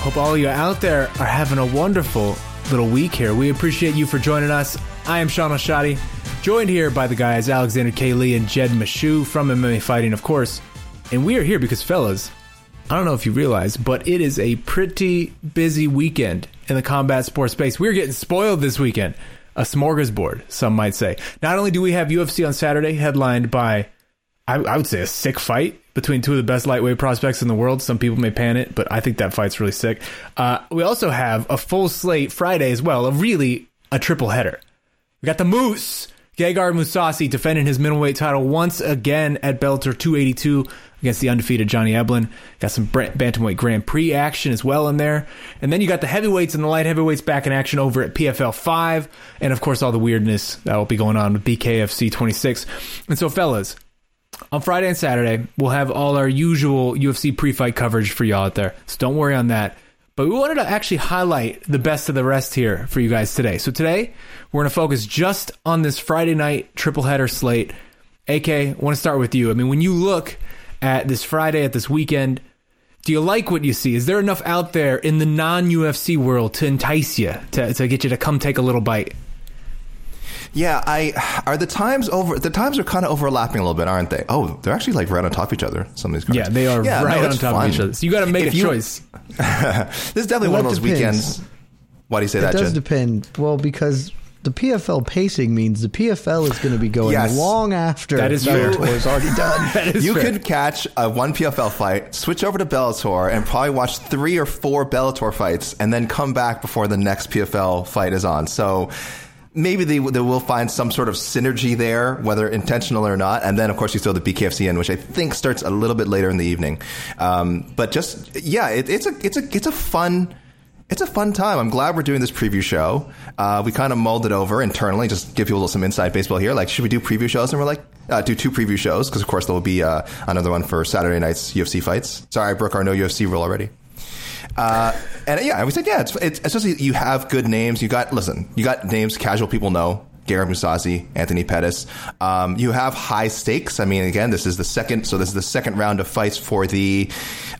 Hope all you out there are having a wonderful little week here. We appreciate you for joining us. I am Shaun Al-Shatti, joined here by the guys Alexander K. Lee and Jed Meshew from MMA Fighting, of course. And we are here because, fellas, I don't know if you realize, but it is a pretty busy weekend in the combat sports space. We're getting spoiled this weekend. A smorgasbord, some might say. Not only do we have UFC on Saturday, headlined by, I, I would say, a sick fight between two of the best lightweight prospects in the world. Some people may pan it, but I think that fight's really sick. Uh, we also have a full slate Friday as well, a really a triple header. We got the Moose, Gegard Mousasi defending his middleweight title once again at Bellator 282 against the undefeated Johnny Eblen. Got some bantamweight Grand Prix action as well in there. And then you got the heavyweights and the light heavyweights back in action over at PFL 5. And of course, all the weirdness that will be going on with BKFC 26. And so, fellas, on Friday and Saturday, we'll have all our usual UFC pre fight coverage for y'all out there. So don't worry on that. But we wanted to actually highlight the best of the rest here for you guys today. So today, we're going to focus just on this Friday night triple header slate. AK, I want to start with you. I mean, when you look at this Friday, at this weekend, do you like what you see? Is there enough out there in the non UFC world to entice you, to, to get you to come take a little bite? Yeah, I are the times over. The times are kind of overlapping a little bit, aren't they? Oh, they're actually like right on top of each other. Some of these cards. Yeah, they are yeah, right no, on top fun. of each other. So you got to make if a you, choice. this is definitely well, one of those depends. weekends. Why do you say it that? It does Jen? depend. Well, because the PFL pacing means the PFL is going to be going yes. long after that is Bellator is already done. you fair. could catch a one PFL fight, switch over to Bellator, and probably watch three or four Bellator fights, and then come back before the next PFL fight is on. So maybe they, they will find some sort of synergy there, whether intentional or not. And then, of course, you throw the BKFC in, which I think starts a little bit later in the evening. Um, but just yeah, it, it's a it's a it's a fun. It's a fun time. I'm glad we're doing this preview show. Uh, we kind of mulled it over internally, just give people some inside baseball here. Like, should we do preview shows? And we're like, uh, do two preview shows because, of course, there will be uh, another one for Saturday night's UFC fights. Sorry, I broke our no UFC rule already. Uh, and yeah, we said, yeah, it's, it's especially you have good names. You got listen, you got names casual people know. Gegard Mousasi, Anthony Pettis. Um, you have high stakes. I mean, again, this is the second. So this is the second round of fights for the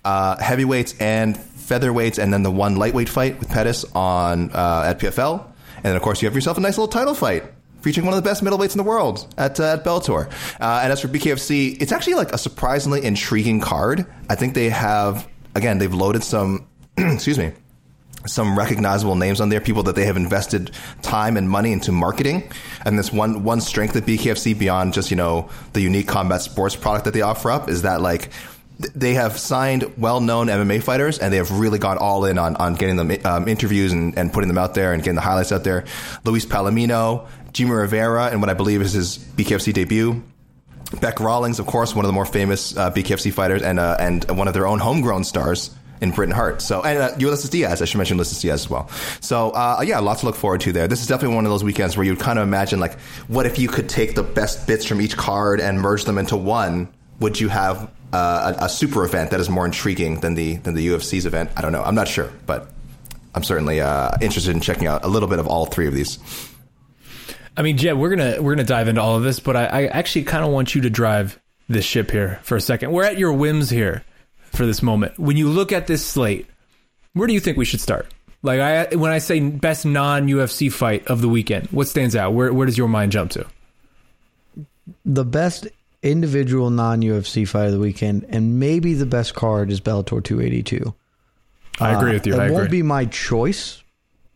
uh, heavyweights and featherweights, and then the one lightweight fight with Pettis on uh, at PFL. And then, of course, you have yourself a nice little title fight featuring one of the best middleweights in the world at, uh, at Bellator. Uh, and as for BKFC, it's actually like a surprisingly intriguing card. I think they have, again, they've loaded some excuse me, some recognizable names on there, people that they have invested time and money into marketing. And this one one strength of BKFC beyond just you know the unique combat sports product that they offer up is that like they have signed well-known MMA fighters, and they have really gone all in on, on getting them um, interviews and, and putting them out there and getting the highlights out there. Luis Palomino, Jimmy Rivera, and what I believe is his BKFC debut. Beck Rawlings, of course, one of the more famous uh, BKFC fighters, and uh, and one of their own homegrown stars in Britain Hart. So, and uh, Ulysses Diaz, I should mention Ulysses Diaz as well. So, uh, yeah, lots to look forward to there. This is definitely one of those weekends where you kind of imagine, like, what if you could take the best bits from each card and merge them into one? Would you have uh, a, a, super event that is more intriguing than the than the UFC's event? I don't know. I'm not sure, but I'm certainly uh, interested in checking out a little bit of all three of these. I mean, Jed, we're gonna we're gonna dive into all of this, but I, I actually kind of want you to drive this ship here for a second. We're at your whims here for this moment. When you look at this slate, where do you think we should start? Like I when I say best non UFC fight of the weekend, what stands out? Where where does your mind jump to? The best individual non UFC fight of the weekend, and maybe the best card is Bellator 282. I agree with you. Uh, it won't be my choice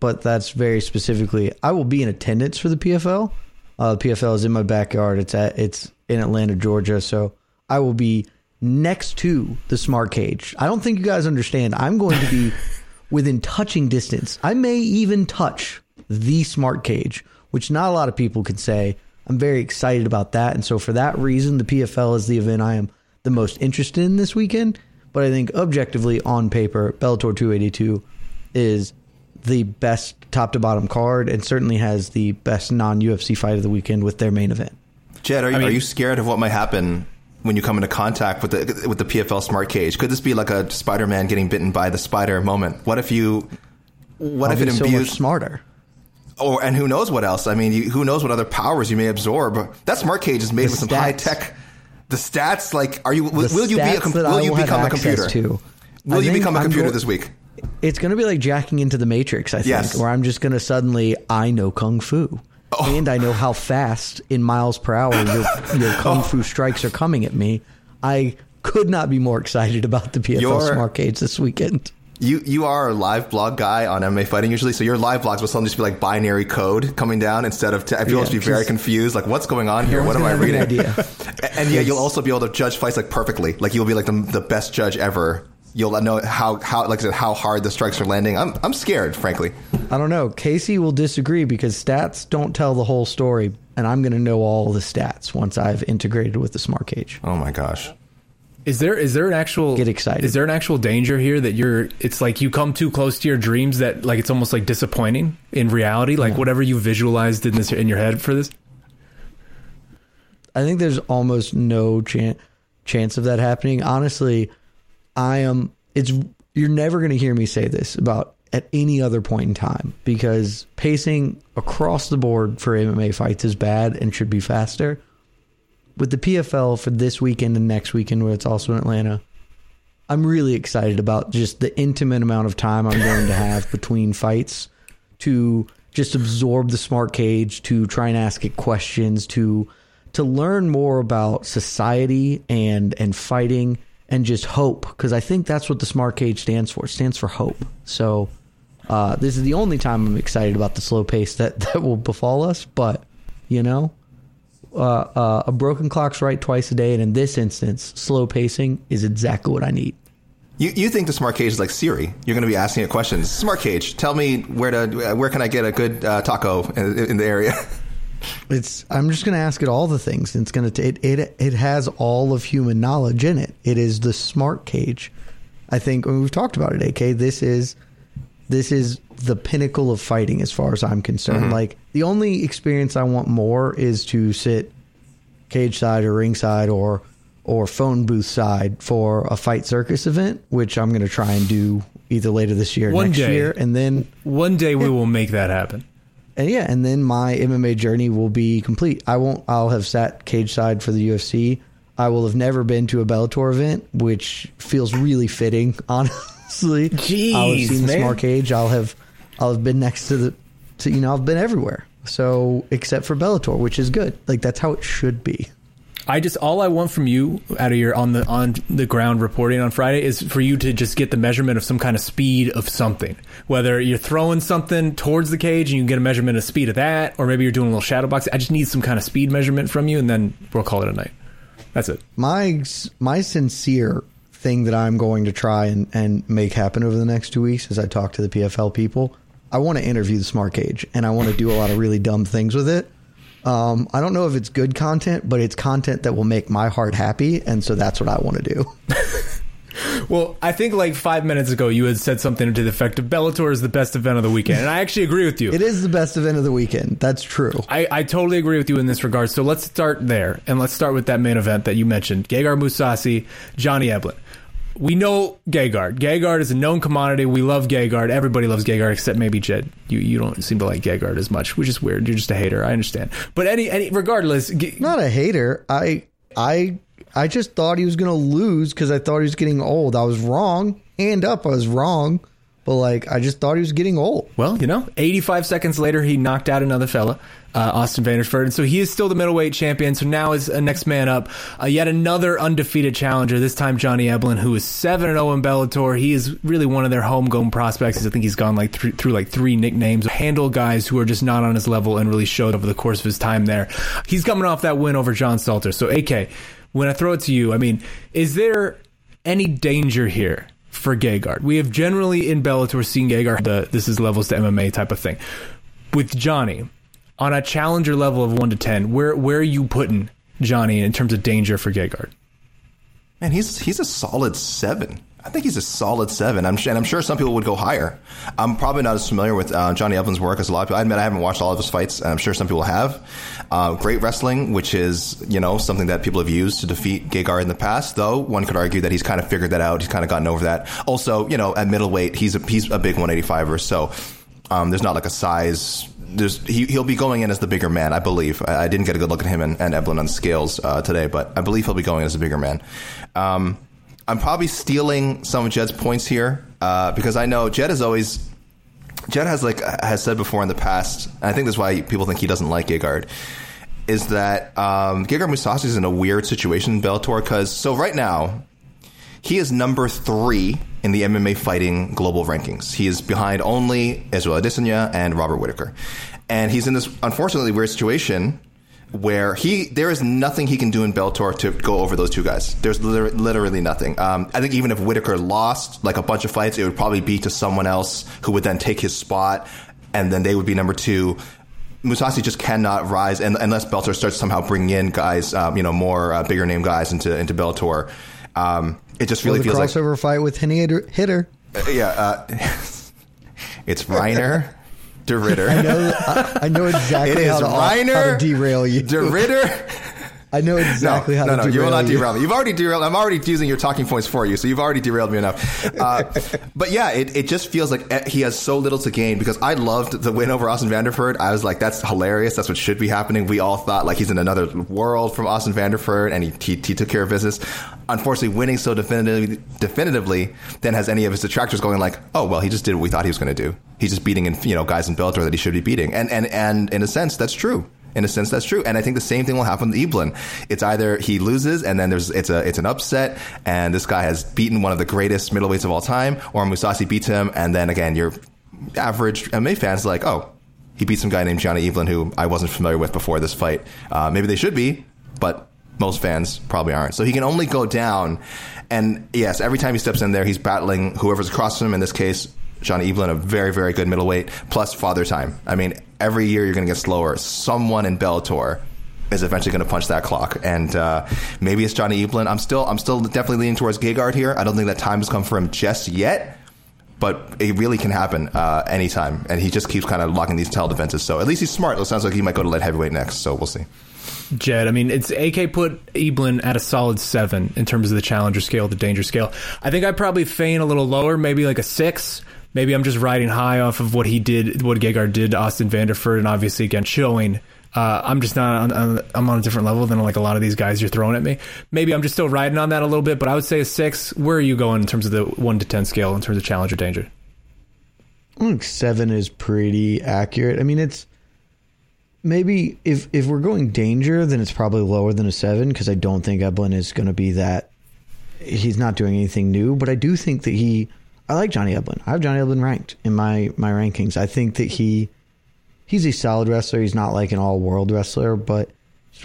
but that's very specifically. I will be in attendance for the PFL. Uh, the PFL is in my backyard. It's at it's in Atlanta, Georgia. So I will be next to the smart cage. I don't think you guys understand. I'm going to be within touching distance. I may even touch the smart cage, which not a lot of people can say. I'm very excited about that. And so for that reason, the PFL is the event I am the most interested in this weekend. But I think objectively on paper, Bellator 282 is the best top to bottom card and certainly has the best non UFC fight of the weekend with their main event. Jed, are, you, I mean, are you scared of what might happen when you come into contact with the with the PFL smart cage? Could this be like a Spider-Man getting bitten by the spider moment? What if you? What I'll if it imbues so smarter? Or and who knows what else? I mean, you, who knows what other powers you may absorb? That smart cage is made the with stats. some high tech. The stats, like, are you? Will, will you be a? Will you become a computer? To. Will I you become a computer go- this week? It's going to be like jacking into the Matrix, I think, yes. where I'm just going to suddenly I know kung fu. Oh. And I know how fast in miles per hour your, your kung fu strikes are coming at me. I could not be more excited about the PFL your, Smartcades this weekend. You you are a live blog guy on MMA fighting usually, so your live blogs will suddenly just be like binary code coming down instead of. T- people yeah, be very confused, like what's going on here? What am I reading? Idea. and yeah, you'll also be able to judge fights like perfectly. Like you'll be like the, the best judge ever you'll know how how like I said how hard the strikes are landing. I'm I'm scared, frankly. I don't know. Casey will disagree because stats don't tell the whole story, and I'm going to know all the stats once I've integrated with the smart cage. Oh my gosh. Is there is there an actual get excited? Is there an actual danger here that you're? It's like you come too close to your dreams that like it's almost like disappointing in reality. Like yeah. whatever you visualized in this in your head for this. I think there's almost no chance chance of that happening. Honestly, I am. It's you're never going to hear me say this about at any other point in time because pacing across the board for MMA fights is bad and should be faster. With the PFL for this weekend and next weekend, where it's also in Atlanta, I'm really excited about just the intimate amount of time I'm going to have between fights to just absorb the smart cage, to try and ask it questions, to to learn more about society and and fighting and just hope because I think that's what the smart cage stands for. It stands for hope. So uh, this is the only time I'm excited about the slow pace that that will befall us. But you know, uh, uh, a broken clock's right twice a day, and in this instance, slow pacing is exactly what I need. You, you think the smart cage is like Siri? You're going to be asking it questions. Smart cage, tell me where to where can I get a good uh, taco in, in the area? It's. I'm just going to ask it all the things. It's going to. It, it it has all of human knowledge in it. It is the smart cage. I think we've talked about it, AK. This is this is the pinnacle of fighting as far as I'm concerned. Mm-hmm. Like the only experience I want more is to sit cage side or ringside or or phone booth side for a fight circus event, which I'm going to try and do either later this year one next day, year, and then one day we will make that happen and yeah, and then my MMA journey will be complete. I won't. I'll have sat cage side for the UFC. I will have never been to a Bellator event, which feels really fitting. Honestly, Jeez, I'll have seen man. the smart cage. I'll have, I'll have been next to the, to you know, I've been everywhere. So except for Bellator, which is good. Like that's how it should be. I just all I want from you out of your on the on the ground reporting on Friday is for you to just get the measurement of some kind of speed of something. Whether you're throwing something towards the cage and you can get a measurement of speed of that, or maybe you're doing a little shadow box. I just need some kind of speed measurement from you, and then we'll call it a night. That's it. My my sincere thing that I'm going to try and, and make happen over the next two weeks as I talk to the PFL people. I want to interview the smart cage and I want to do a lot of really dumb things with it um, I don't know if it's good content, but it's content that will make my heart happy, and so that's what I want to do. well, I think like five minutes ago you had said something to the effect of Bellator is the best event of the weekend, and I actually agree with you. It is the best event of the weekend. That's true. I, I totally agree with you in this regard. So let's start there, and let's start with that main event that you mentioned: Gegard Mousasi, Johnny Eblen we know Gegard. Gegard is a known commodity. We love Gegard. Everybody loves Gegard except maybe Jed. You you don't seem to like Gegard as much, which is weird. You're just a hater. I understand. But any any regardless, Ge- not a hater. I I I just thought he was going to lose because I thought he was getting old. I was wrong. Hand up, I was wrong. but like I just thought he was getting old. Well, you know, 85 seconds later, he knocked out another fella, uh, Austin Vanderford. And so he is still the middleweight champion. So now is a next man up. Uh, yet another undefeated challenger, this time Johnny Eblen, who is 7 0 in Bellator. He is really one of their homegrown prospects. I think he's gone like th- through like three nicknames, handle guys who are just not on his level and really showed over the course of his time there. He's coming off that win over John Salter. So, AK, when I throw it to you, I mean, is there any danger here for Gegard? We have generally in Bellator seen Gegard the this is levels to MMA type of thing. With Johnny, on a challenger level of one to ten, where where are you putting Johnny in terms of danger for Gegard? Man, he's he's a solid seven. I think he's a solid seven. I'm, and I'm sure some people would go higher. I'm probably not as familiar with uh, Johnny Eblen's work as a lot of people. I admit I haven't watched all of his fights, I'm sure some people have. Uh, great wrestling, which is you know something that people have used to defeat Gegard in the past. Though one could argue that he's kind of figured that out. He's kind of gotten over that. Also, you know, at middleweight, he's a he's a big 185er, so um, there's not like a size there's he, he'll be going in as the bigger man, I believe. I, I didn't get a good look at him and, and Eblen on scales uh, today, but I believe he'll be going as a bigger man. Um, I'm probably stealing some of Jed's points here uh, because I know Jed is always Jed has like has said before in the past, and I think that's why people think he doesn't like Gegard, is that um, Gegard Mousasi is in a weird situation in Bellator because so right now he is number three in the MMA fighting global rankings. He is behind only Israel Adesanya and Robert Whitaker, and he's in this unfortunately weird situation where he there is nothing he can do in Bellator to go over those two guys. There's liter- literally nothing. Um, I think even if Whitaker lost like a bunch of fights, it would probably be to someone else who would then take his spot, and then they would be number two. Mousasi just cannot rise, and unless Bellator starts somehow bringing in guys, um, you know, more uh, bigger name guys into into Bellator. Um, it just really Well, feels like crossover fight with Hitter. hitter. uh, yeah, uh, it's Rainer, De Ridder. I know, I, I know exactly how to, how Rainer, to derail you. De Ridder. I know exactly no, how no, to no, derail you will not derail me. You've already derailed. I'm already using your talking points for you, so you've already derailed me enough. Uh, but yeah, it, it just feels like eh, he has so little to gain because I loved the win over Austin Vanderford. I was like, that's hilarious. That's what should be happening. We all thought like he's in another world from Austin Vanderford, and he, he, he took care of business. Unfortunately, winning so definitively, definitively, then has any of his detractors going like, oh well, he just did what we thought he was going to do. He's just beating in, you know guys in Bellator that he should be beating, and and and in a sense, that's true in a sense that's true and i think the same thing will happen to Eblen. it's either he loses and then there's it's a it's an upset and this guy has beaten one of the greatest middleweights of all time or Mousasi beats him and then again your average MMA fans like oh he beat some guy named Johnny Eblen who I wasn't familiar with before this fight uh, maybe they should be but most fans probably aren't so he can only go down and yes every time he steps in there he's battling whoever's across from him in this case Johnny Eblen, a very, very good middleweight, plus father time. I mean, every year you're going to get slower. Someone in Bellator is eventually going to punch that clock, and uh, maybe it's Johnny Eblen. I'm still, I'm still definitely leaning towards Gegard here. I don't think that time has come for him just yet, but it really can happen uh, anytime. And he just keeps kind of locking these tail defenses. So at least he's smart. It sounds like he might go to light heavyweight next. So we'll see. Jed, I mean, it's AK put Eblen at a solid seven in terms of the challenger scale, the danger scale. I think I'd probably feign a little lower, maybe like a six. Maybe I'm just riding high off of what he did, what Gegard did to Austin Vanderford, and obviously again showing. Uh, I'm just not on, I'm on a different level than like a lot of these guys you're throwing at me. Maybe I'm just still riding on that a little bit, but I would say a six. Where are you going in terms of the one to ten scale in terms of challenger danger? I think seven is pretty accurate. I mean, it's maybe if if we're going danger, then it's probably lower than a seven because I don't think Eblen is going to be that. He's not doing anything new, but I do think that he. I like Johnny Eblen. I have Johnny Eblen ranked in my my rankings. I think that he he's a solid wrestler. He's not like an all world wrestler, but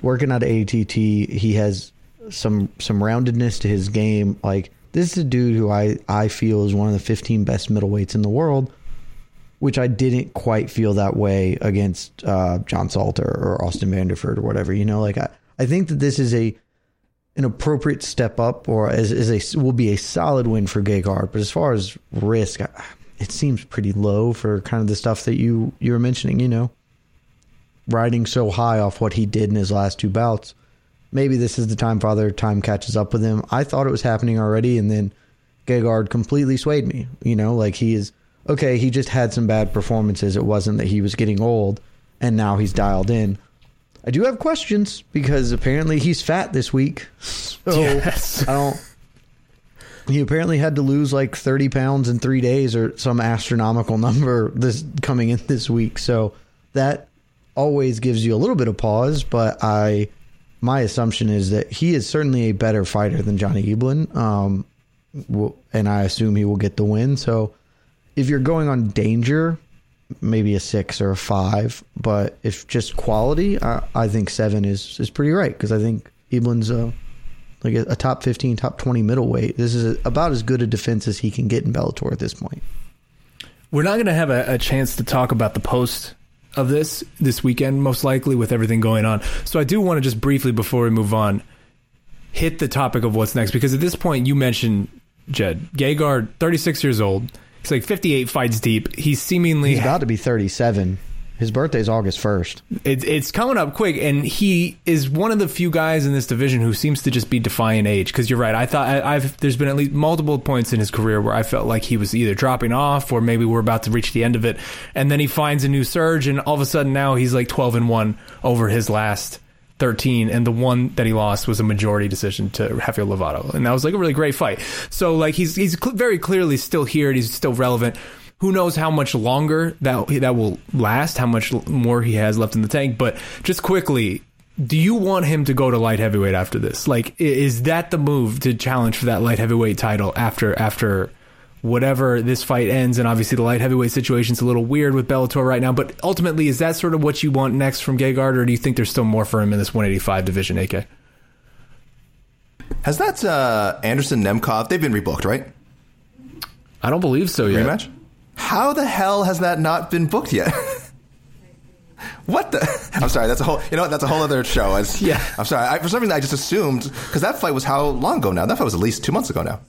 working out at ATT, he has some some roundedness to his game. Like this is a dude who I I feel is one of the 15 best middleweights in the world which I didn't quite feel that way against uh, John Salter or Austin Vanderford or whatever. You know, like I, I think that this is a an appropriate step up or as, as a will be a solid win for Gegard. But as far as risk, it seems pretty low for kind of the stuff that you you were mentioning. You know, riding so high off what he did in his last two bouts. Maybe this is the time Father Time catches up with him. I thought it was happening already, and then Gegard completely swayed me. You know, like he is okay, he just had some bad performances. It wasn't that he was getting old and now he's dialed in. I do have questions because apparently he's fat this week. So Yes. I don't he apparently had to lose like 30 pounds in three days or some astronomical number this coming in this week. So that always gives you a little bit of pause, but I my assumption is that he is certainly a better fighter than Johnny Eblen, um, and I assume he will get the win. So if you're going on danger, maybe a six or a five, but if just quality, I, I think seven is is pretty right because I think Eblen's a like a, a top 15, top 20 middleweight. This is about as good a defense as he can get in Bellator at this point. We're not going to have a, a chance to talk about the post of this this weekend, most likely, with everything going on. So I do want to just briefly, before we move on, hit the topic of what's next because at this point, you mentioned Jed Gegard, 36 years old. He's like 58 fights deep. He's seemingly He's about to be 37. His birthday's August 1st. It, it's coming up quick, and he is one of the few guys in this division who seems to just be defying age. Because you're right, I thought I, I've there's been at least multiple points in his career where I felt like he was either dropping off or maybe we're about to reach the end of it, and then he finds a new surge, and all of a sudden now he's like 12 and one over his last 13, and the one that he lost was a majority decision to Rafael Lovato, and that was like a really great fight. So like he's he's cl- very clearly still here, and he's still relevant. Who knows how much longer that that will last? How much more he has left in the tank? But just quickly, do you want him to go to light heavyweight after this? Like, is that the move to challenge for that light heavyweight title after after whatever this fight ends? And obviously, the light heavyweight situation's a little weird with Bellator right now. But ultimately, is that sort of what you want next from Gegard, or do you think there's still more for him in this 185 division? AK. Has that uh, Anderson Nemkov? They've been rebooked, right? I don't believe so yet. Rematch. How the hell has that not been booked yet? what the? I'm sorry. That's a whole. You know what? That's a whole other show. It's, Yeah. I'm sorry. I, for some reason, I just assumed because that fight was how long ago now? That fight was at least two months ago now.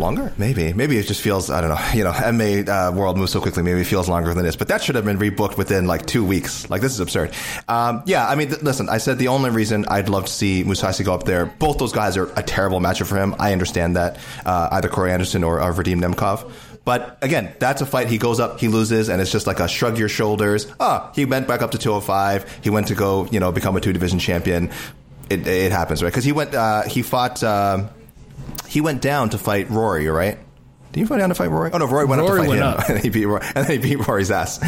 Longer? Maybe. Maybe it just feels. I don't know. You know, MMA uh, world moves so quickly. Maybe it feels longer than this. But that should have been rebooked within like two weeks. Like this is absurd. Um, yeah. I mean, th- listen. I said the only reason I'd love to see Mousasi go up there. Both those guys are a terrible matchup for him. I understand that. Uh, either Corey Anderson or, Vadim Nemkov. But again, that's a fight. He goes up, he loses, and it's just like a shrug your shoulders. Ah, he went back up to 205. He went to go, you know, become a two division champion. It, it happens, right? Because he went, uh, he fought, um he went down to fight Rory, right? Did he fight down to fight Rory? Oh no, Rory went Rory up to fight went him, up. and he beat Rory, and then he beat Rory's ass.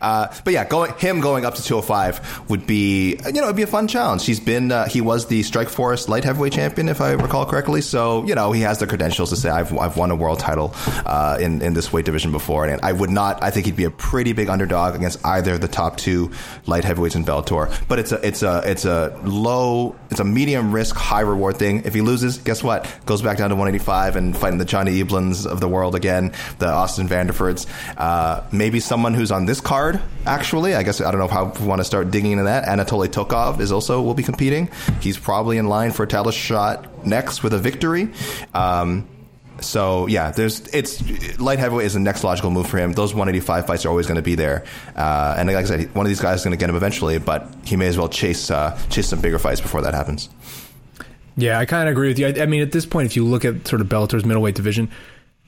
Uh, but yeah, going him going up to 205 would be, you know, it'd be a fun challenge. He's been, uh, he was the Strikeforce light heavyweight champion, if I recall correctly. So you know, he has the credentials to say I've I've won a world title uh, in in this weight division before, and I would not. I think he'd be a pretty big underdog against either the top two light heavyweights in Bellator. But it's a it's a it's a low, it's a medium risk, high reward thing. If he loses, guess what? Goes back down to 185 and fighting the Johnny Eblens of the world again, the Austin Vanderfords. Uh, maybe someone who's on this card. Actually, I guess I don't know how we want to start digging into that. Anatoly Tokov is also will be competing. He's probably in line for a title shot next with a victory. Um, so yeah, there's it's light heavyweight is the next logical move for him. Those 185 fights are always going to be there, uh, and like I said, one of these guys is going to get him eventually. But he may as well chase uh, chase some bigger fights before that happens. Yeah, I kind of agree with you. I, I mean, at this point, if you look at sort of Bellator's middleweight division,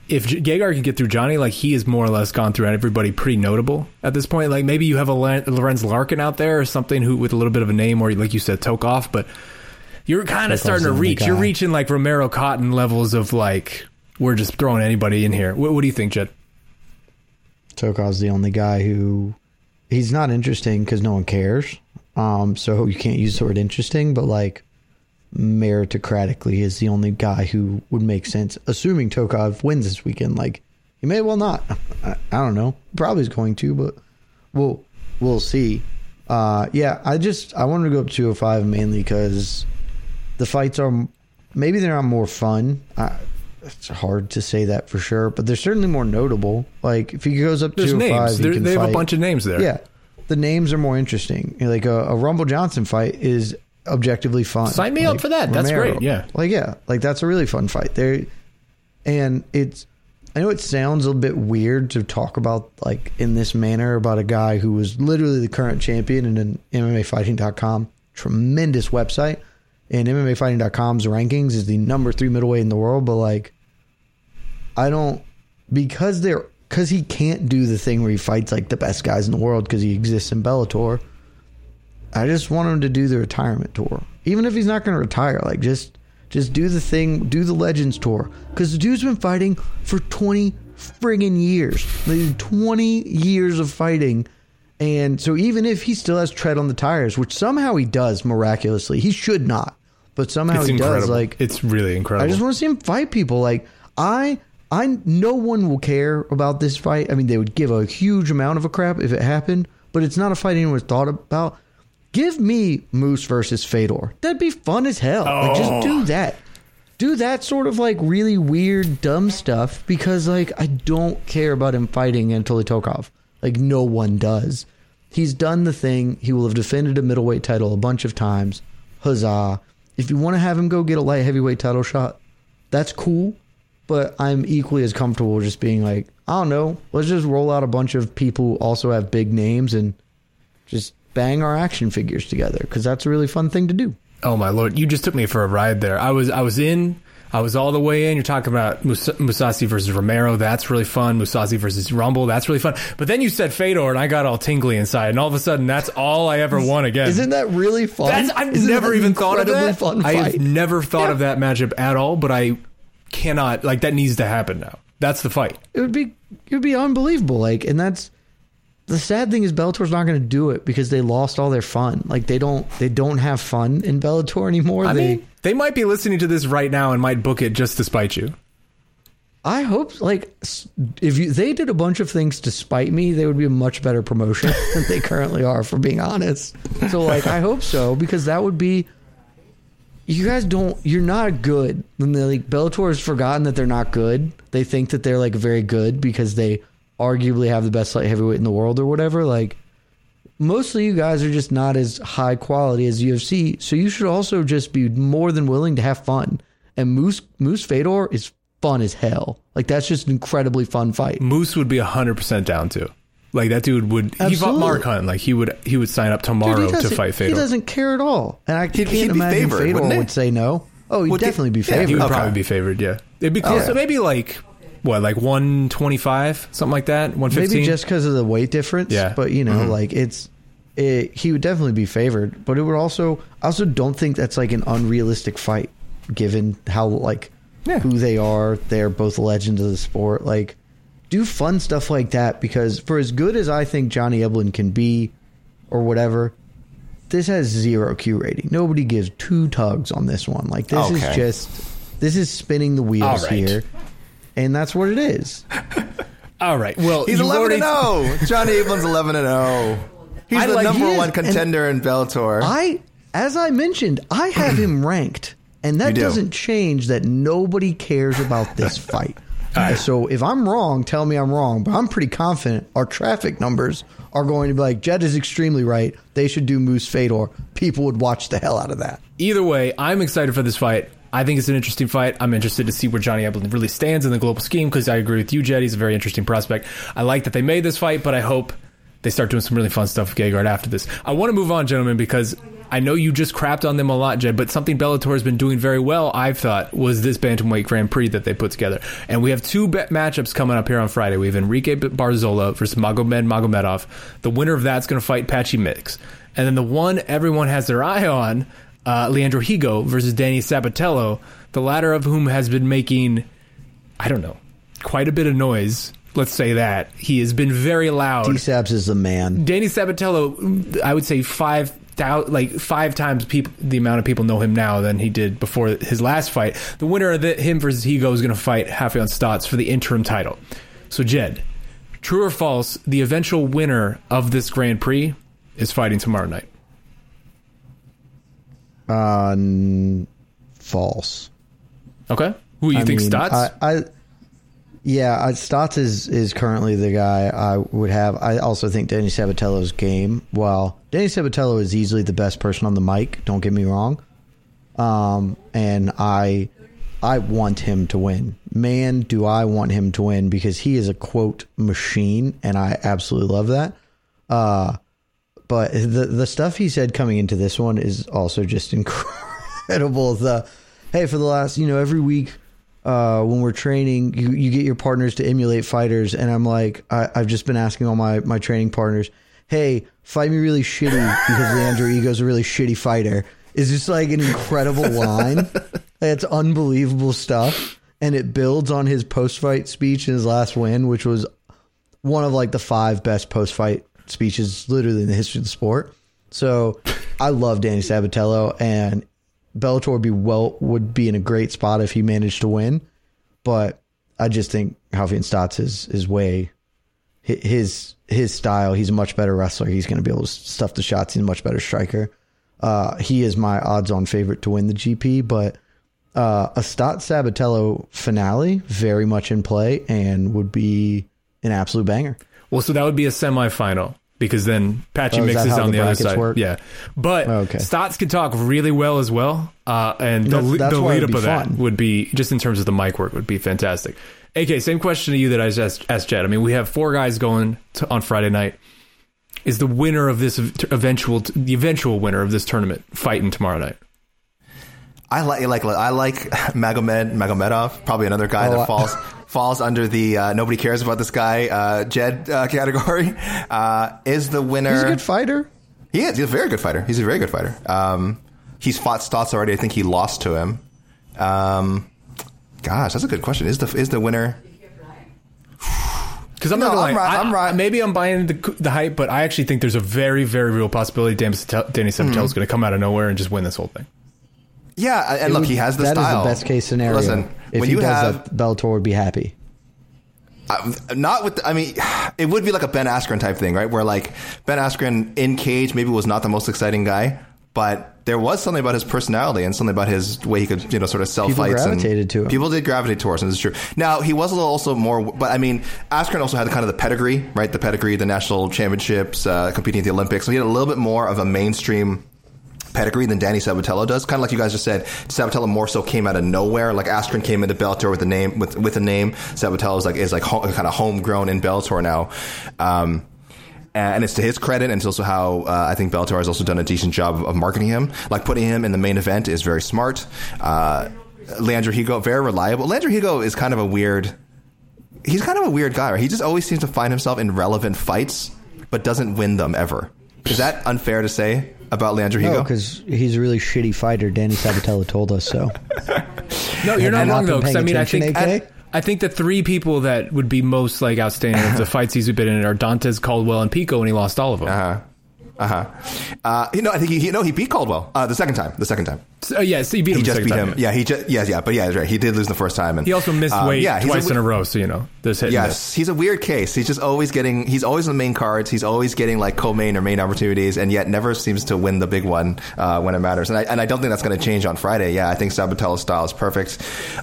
if Gegard can get through Johnny, like he has more or less gone through everybody pretty notable at this point. Like maybe you have a Lorenz Larkin out there or something who with a little bit of a name, or like you said, Tokov, but you're kind of starting to reach. You're reaching like Romero Cotton levels of like we're just throwing anybody in here. What, what do you think, Jed? Tokov's the only guy who he's not interesting because no one cares. Um, so you can't use the word interesting, but like meritocratically is the only guy who would make sense. Assuming Tokov wins this weekend, like he may well not. I, I don't know. Probably is going to, but we'll we'll see. Uh, yeah, I just I wanted to go up to 205 mainly because the fights are maybe they're not more fun. I, it's hard to say that for sure, but they're certainly more notable. Like if he goes up to 205, names. he There, they have a bunch of names there. yeah, the names are more interesting. Like a, a Rumble Johnson fight is objectively fun. Sign me up for that. That's great, yeah. like yeah, like that's a really fun fight. There, and it's. I know it sounds a bit weird to talk about like in this manner about a guy who was literally the current champion in an MMAfighting.com tremendous website. And MMAfighting.com's rankings is the number three middleweight in the world, but like I don't because they're because he can't do the thing where he fights like the best guys in the world because he exists in Bellator. I just want him to do the retirement tour, even if he's not going to retire. Like just Just do the thing, do the Legends tour. Because the dude's been fighting for 20 friggin' years. Like, 20 years of fighting. And so even if he still has tread on the tires, which somehow he does miraculously, he should not. But somehow It's he incredible. does. Like it's really incredible. I just want to see him fight people. Like I, I, no one will care about this fight. I mean, they would give a huge amount of a crap if it happened, but it's not a fight anyone's thought about. Give me Moose versus Fedor. That'd be fun as hell. Like, just oh. do that. Do that sort of like really weird, dumb stuff because like I don't care about him fighting Anatoly Tokov. Like no one does. He's done the thing. He will have defended a middleweight title a bunch of times. Huzzah. If you want to have him go get a light heavyweight title shot, that's cool. But I'm equally as comfortable just being like, I don't know, let's just roll out a bunch of people who also have big names and just bang our action figures together because that's a really fun thing to do. Oh my lord! You just took me for a ride there. I was I was in. I was all the way in. You're talking about Mus- Mousasi versus Romero. That's really fun. Mousasi versus Rumble. That's really fun. But then you said Fedor, and I got all tingly inside. And all of a sudden, that's all I ever want again. Isn't that really fun? That's, I've Isn't never even thought of that. I've never thought Yeah. of that matchup at all. But I cannot like that needs to happen now. That's the fight. it would be it would be unbelievable. Like, and that's the sad thing is Bellator's not going to do it because they lost all their fun. Like they don't they don't have fun in Bellator anymore. I they mean, they might be listening to this right now and might book it just to spite you. I hope like if you they did a bunch of things to spite me, they would be a much better promotion than they currently are. For being honest, so like I hope so because that would be. You guys don't. You're not good. And they're like Bellator has forgotten that they're not good. They think that they're like very good because they arguably have the best light heavyweight in the world or whatever. Like mostly you guys are just not as high quality as UFC. So you should also just be more than willing to have fun. And Moose Moose Fedor is fun as hell. Like that's just an incredibly fun fight. Moose would be hundred percent down to. Like that dude would. He fought Mark Hunt. Like he would. He would sign up tomorrow he to fight He doesn't care at all. And I He'd- can't he'd imagine favored, Fedor would say no. Oh, he'd he- definitely be yeah, favored. He would Okay. probably be favored. Yeah, it'd be oh, close. yeah. Maybe like what, like one twenty five, something like that. One fifteen. Maybe just because of the weight difference. Yeah. But you know, Mhm. like it's it, he would definitely be favored. But it would also I also don't think that's like an unrealistic fight, given how like Yeah. who they are. They're both legends of the sport. Like do fun stuff like that because for as good as I think Johnny Eblen can be, or whatever. This has zero Q rating. Nobody gives two tugs on this one. Like this is just this is spinning the wheels right. here, and that's what it is. All right. Well, He's 11 already- and 0. Johnny Eblen's 11 and 0. He's I the like- number he is, one and- contender in Bellator. I, as I mentioned, I have him ranked, and that do. doesn't change that nobody cares about this fight. So if I'm wrong, tell me I'm wrong. But I'm pretty confident our traffic numbers are going to be like Jed is extremely right. They should do Moose Fedor. People would watch the hell out of that. Either way, I'm excited for this fight. I think it's an interesting fight. I'm interested to see where Johnny Eblen really stands in the global scheme because I agree with you, Jed. He's a very interesting prospect. I like that they made this fight, but I hope they start doing some really fun stuff with Gegard after this. I want to move on, gentlemen, because I know you just crapped on them a lot, Jed, but something Bellator has been doing very well, I've thought, was this Bantamweight Grand Prix that they put together. And we have two matchups coming up here on Friday. We have Enrique Barzola versus Magomed Magomedov. The winner of that's going to fight Patchy Mix. And then the one everyone has their eye on, uh, Leandro Higo versus Danny Sabatello, the latter of whom has been making, I don't know, quite a bit of noise. Let's say that. He has been very loud. D Sabs is the man. Danny Sabatello, I would say five thou- like five times people the amount of people know him now than he did before his last fight. The winner of the, him versus Higo is going to fight Raufeon Stots for the interim title. So Jed, true or false? The eventual winner of this Grand Prix is fighting tomorrow night. Uh, n- false. Okay, who you I think mean, Stots? I, I yeah, I, Stots is is currently the guy I would have. I also think Danny Sabatello's game. Well, Danny Sabatello is easily the best person on the mic. Don't get me wrong. Um, and I I want him to win. Man, do I want him to win because he is a quote machine, and I absolutely love that. Uh, but the the stuff he said coming into this one is also just incredible. The hey, for the last you know every week uh, when we're training, you you get your partners to emulate fighters, and I'm like, I, I've just been asking all my my training partners, hey, fight me really shitty because Leandro Higo's a really shitty fighter. is just like an incredible line. It's unbelievable stuff, and it builds on his post-fight speech in his last win, which was one of like the five best post-fight speeches literally in the history of the sport. So I love Danny Sabatello, and Bellator would be well would be in a great spot if he managed to win. But I just think Raufeon Stots is is way his his style. He's a much better wrestler. He's going to be able to stuff the shots. He's a much better striker. Uh, he is my odds-on favorite to win the GP, but uh, a Stott Sabatello finale very much in play and would be an absolute banger. Well, so that would be a semifinal because then Patchy Oh, is Mix that is how on the the, other side. work? Yeah, but Oh, okay. Stots can talk really well as well, uh, and the, That's- le- that's the lead up be of that would be just in terms of the mic work would be fantastic. AK, same question to you that I just asked Jed. I mean, we have four guys going to, on Friday night. Is the winner of this eventual, the eventual winner of this tournament fighting tomorrow night? I like like I like Magomed Magomedov, probably another guy Oh, that I- falls falls under the uh, nobody cares about this guy uh, Jed uh, category. Uh, is the winner? He's a good fighter. He is. He's a very good fighter. He's a very good fighter. Um, he's fought Stots already. I think he lost to him. Um, gosh, that's a good question. Is the is the winner? Because I'm No, not gonna I'm right- I- I'm right. Maybe I'm buying the the hype, but I actually think there's a very, very real possibility Dan Satel- Danny Sabatello is going to come out of nowhere and just win this whole thing. Yeah, and look, would- he has the That is style. the best case scenario. Listen, if when he you does have that, Bellator would be happy. Uh, not with. I mean, it would be like a Ben Askren type thing, right? Where like Ben Askren in cage maybe was not the most exciting guy, but there was something about his personality and something about his way he could, you know, sort of sell People fights. gravitated and to him. People did gravitate towards him. This is true. Now he was a little also more, but I mean, Askren also had kind of the pedigree, right? The pedigree, the national championships, uh, competing at the Olympics. So he had a little bit more of a mainstream pedigree than Danny Sabatello does. Kind of like you guys just said, Sabatello more so came out of nowhere. Like Askren came into Bellator with a name with with a name. Sabatello is like is like kind of homegrown in Bellator now. Um, and it's to his credit, and it's also how uh, I think Bellator has also done a decent job of marketing him. Like putting him in the main event is very smart. Uh, Leandro Higo, very reliable. Leandro Higo is kind of a weird. He's kind of a weird guy. Right? He just always seems to find himself in relevant fights, but doesn't win them ever. Is that unfair to say about Leandro No, Higo? because he's a really shitty fighter. Danny Sabatello told us so. No, you're not Have wrong not though. Because I mean, I think I, I think the three people that would be most like outstanding of the fights he's been in are Dantas, Caldwell, and Pico, and he lost all of them. Uh-huh. Uh-huh. Uh You know, I think he, he no, he beat Caldwell uh, the second time. The second time. So, uh, yeah, so he beat him He just beat time, him. Yeah, he just yes, yeah, but yeah, that's right. He did lose the first time, and He also missed uh, weight yeah, twice a, in a row, so you know there's hit Yes, he's a weird case. He's just always getting. He's always in the main cards. He's always getting like co-main or main opportunities, and yet never seems to win the big one uh, when it matters. And I, and I don't think that's going to change on Friday. Yeah, I think Sabatello's style is perfect.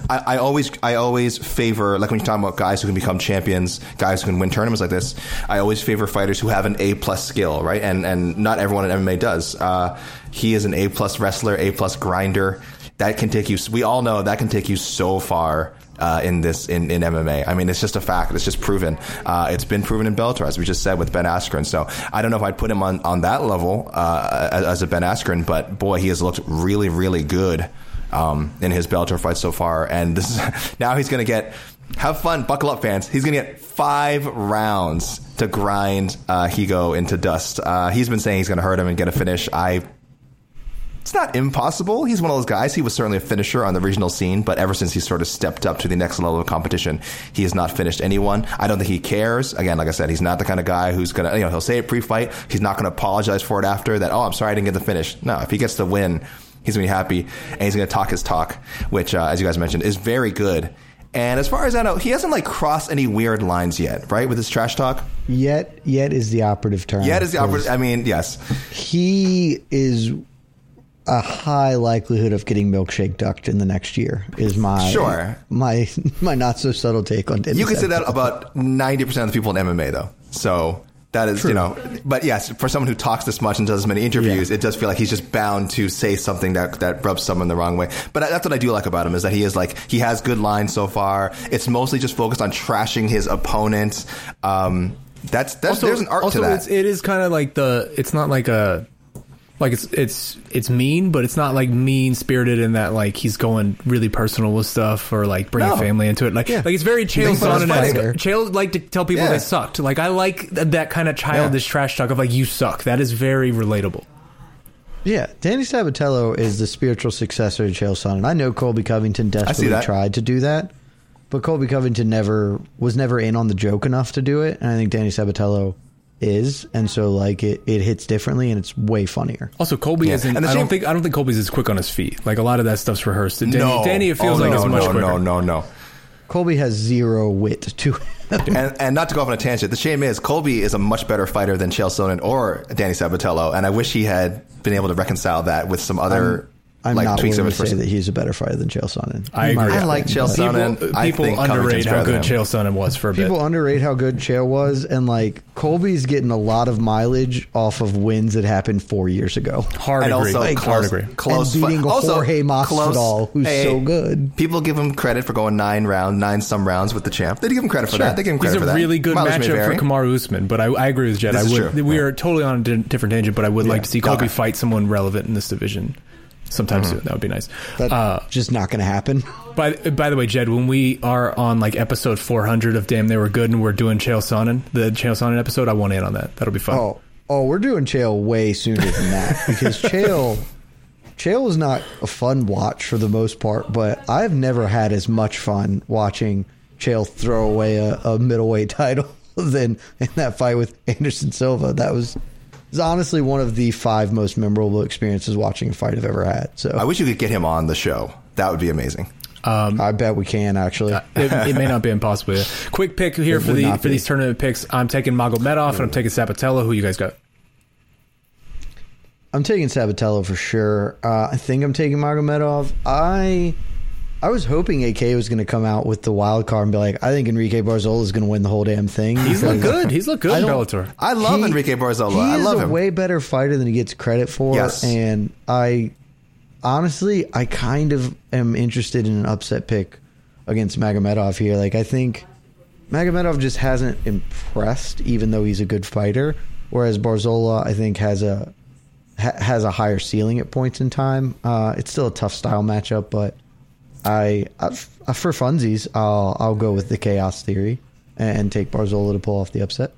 I, I always I always favor like when you're talking about guys who can become champions, guys who can win tournaments like this. I always favor fighters who have an A plus skill, right? And and not everyone in MMA does. Uh, he is an A plus wrestler, A plus grinder. That can take you. We all know that can take you so far uh, in this in, in MMA. I mean, it's just a fact. It's just proven. Uh, it's been proven in Bellator, as we just said with Ben Askren. So I don't know if I'd put him on on that level uh, as, as a Ben Askren, but boy, he has looked really, really good um, in his Bellator fights so far. And this is now he's going to get. Have fun, buckle up, fans. He's going to get five rounds to grind uh, Higo into dust. Uh, he's been saying he's going to hurt him and get a finish. I it's not impossible. He's one of those guys. He was certainly a finisher on the regional scene, but ever since he sort of stepped up to the next level of competition, he has not finished anyone. I don't think he cares. Again, like I said, he's not the kind of guy who's gonna, you know, he'll say it pre-fight. He's not gonna apologize for it after that. Oh, I'm sorry I didn't get the finish. No, if he gets the win, he's gonna be happy and he's gonna talk his talk, which, uh, as you guys mentioned, is very good. And as far as I know, he hasn't like crossed any weird lines yet, right? With his trash talk. Yet, yet is the operative term. Yet is the operative. I mean, yes. He is a high likelihood of getting milkshake ducked in the next year. Is my Sure. my my not so subtle take on. Dennis You can say that about ninety percent of the people in MMA, though. So that is, you know, but yes, for someone who talks this much and does as many interviews, Yeah. it does feel like he's just bound to say something that that rubs someone the wrong way. But that's what I do like about him is that he is like he has good lines so far. It's mostly just focused on trashing his opponent. Um, that's that's there's an art also to that. It's, it is kind of like the. It's not like a. Like it's it's it's mean, but it's not like mean spirited in that like he's going really personal with stuff or like bringing No. family into it. Like Yeah. like it's very Chael makes fun of Sonnen. fighter. Chael like to tell people Yeah. they sucked. Like I like th- that kind of childish trash talk of like you suck. That is very relatable. Yeah, Danny Sabatello is the spiritual successor to Chael Sonnen. I know Colby Covington desperately that. tried to do that, but Colby Covington never was never in on the joke enough to do it, and I think Danny Sabatello is, and so like it, it hits differently and it's way funnier. Also, Colby Yeah. isn't. And the I don't think. I don't think Colby's as quick on his feet. Like a lot of that stuff's rehearsed. Danny, no, Danny, it feels Oh, like no, it's much no, quicker. no, no, no. Colby has zero wit to him. and, and not to go off on a tangent, the shame is Colby is a much better fighter than Chael Sonnen or Danny Sabatello, and I wish he had been able to reconcile that with some other I'm like not tweaks willing to his say that he's a better fighter than Chael Sonnen. I agree. I like Chael Sonnen. I People think underrate how good him. Chael Sonnen was for a bit. People underrate how good Chael was, and like Colby's getting a lot of mileage off of wins that happened four years ago. Hard and agree. also Hard close, agree. close And fi- beating also Jorge Masvidal, close- who's so good. People give him credit for going nine round, nine some rounds with the champ. They give him credit for Sure. that. They give him He's credit a for that. He's a really good Mileage matchup for Kamaru Usman, but I, I agree with Jed. This I is would. true. We Yeah. are totally on a different tangent, but I would like to see Colby fight someone relevant in this division sometime Mm-hmm. soon. That would be nice. That's Uh, just not going to happen. by by the way, Jed, when we are on like episode 400 of Damn They Were Good, and we're doing Chael Sonnen, the Chael Sonnen episode, I want in on that. That'll be fun. Oh, oh, we're doing Chael way sooner than that because Chael, Chael is not a fun watch for the most part, but I've never had as much fun watching Chael throw away a, a middleweight title than in that fight with Anderson Silva. That was, was honestly one of the five most memorable experiences watching a fight I've ever had. So I wish you could get him on the show. That would be amazing. I bet we can actually. it, it may not be impossible. Yeah. Quick pick here It for the for be. these tournament picks. I'm taking Magomedov and I'm taking Sabatello. Who you guys got? I'm taking Sabatello for sure. Uh, I think I'm taking Magomedov. I I was hoping AK was going to come out with the wild card and be like, I think Enrique Barzola is going to win the whole damn thing. He's looked good. He's looked good I in Bellator. I love he- Enrique Barzola. He I is love a him. way better fighter than he gets credit for. Yes. And I honestly, I kind of am interested in an upset pick against Magomedov here. Like, I think Magomedov just hasn't impressed, even though he's a good fighter. Whereas Barzola, I think, has a ha- has a higher ceiling at points in time. Uh, it's still a tough style matchup, but I, I for funsies, I'll I'll go with the chaos theory and take Barzola to pull off the upset.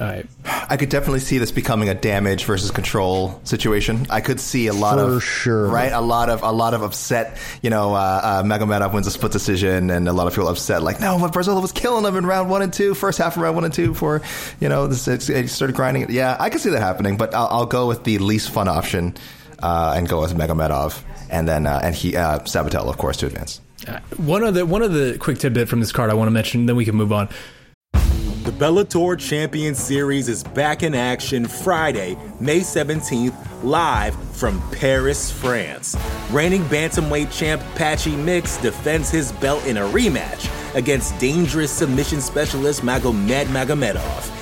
All right. I could definitely see this becoming a damage versus control situation. I could see a lot For of sure. right, a lot of a lot of upset. You know, uh, uh, Magomedov wins a split decision, and a lot of people upset. Like, no, but Barzola was killing him in round one and two, first half of round one and two. For you know, this it, it started grinding. it. Yeah, I could see that happening, but I'll, I'll go with the least fun option uh, and go with Magomedov, and then uh, and he uh, Sabatello, of course, to advance. One of the one of the quick tidbit from this card I want to mention, then we can move on. The Bellator Champion Series is back in action Friday, May 17th, live from Paris, France. Reigning bantamweight champ Patchy Mix defends his belt in a rematch against dangerous submission specialist Magomed Magomedov.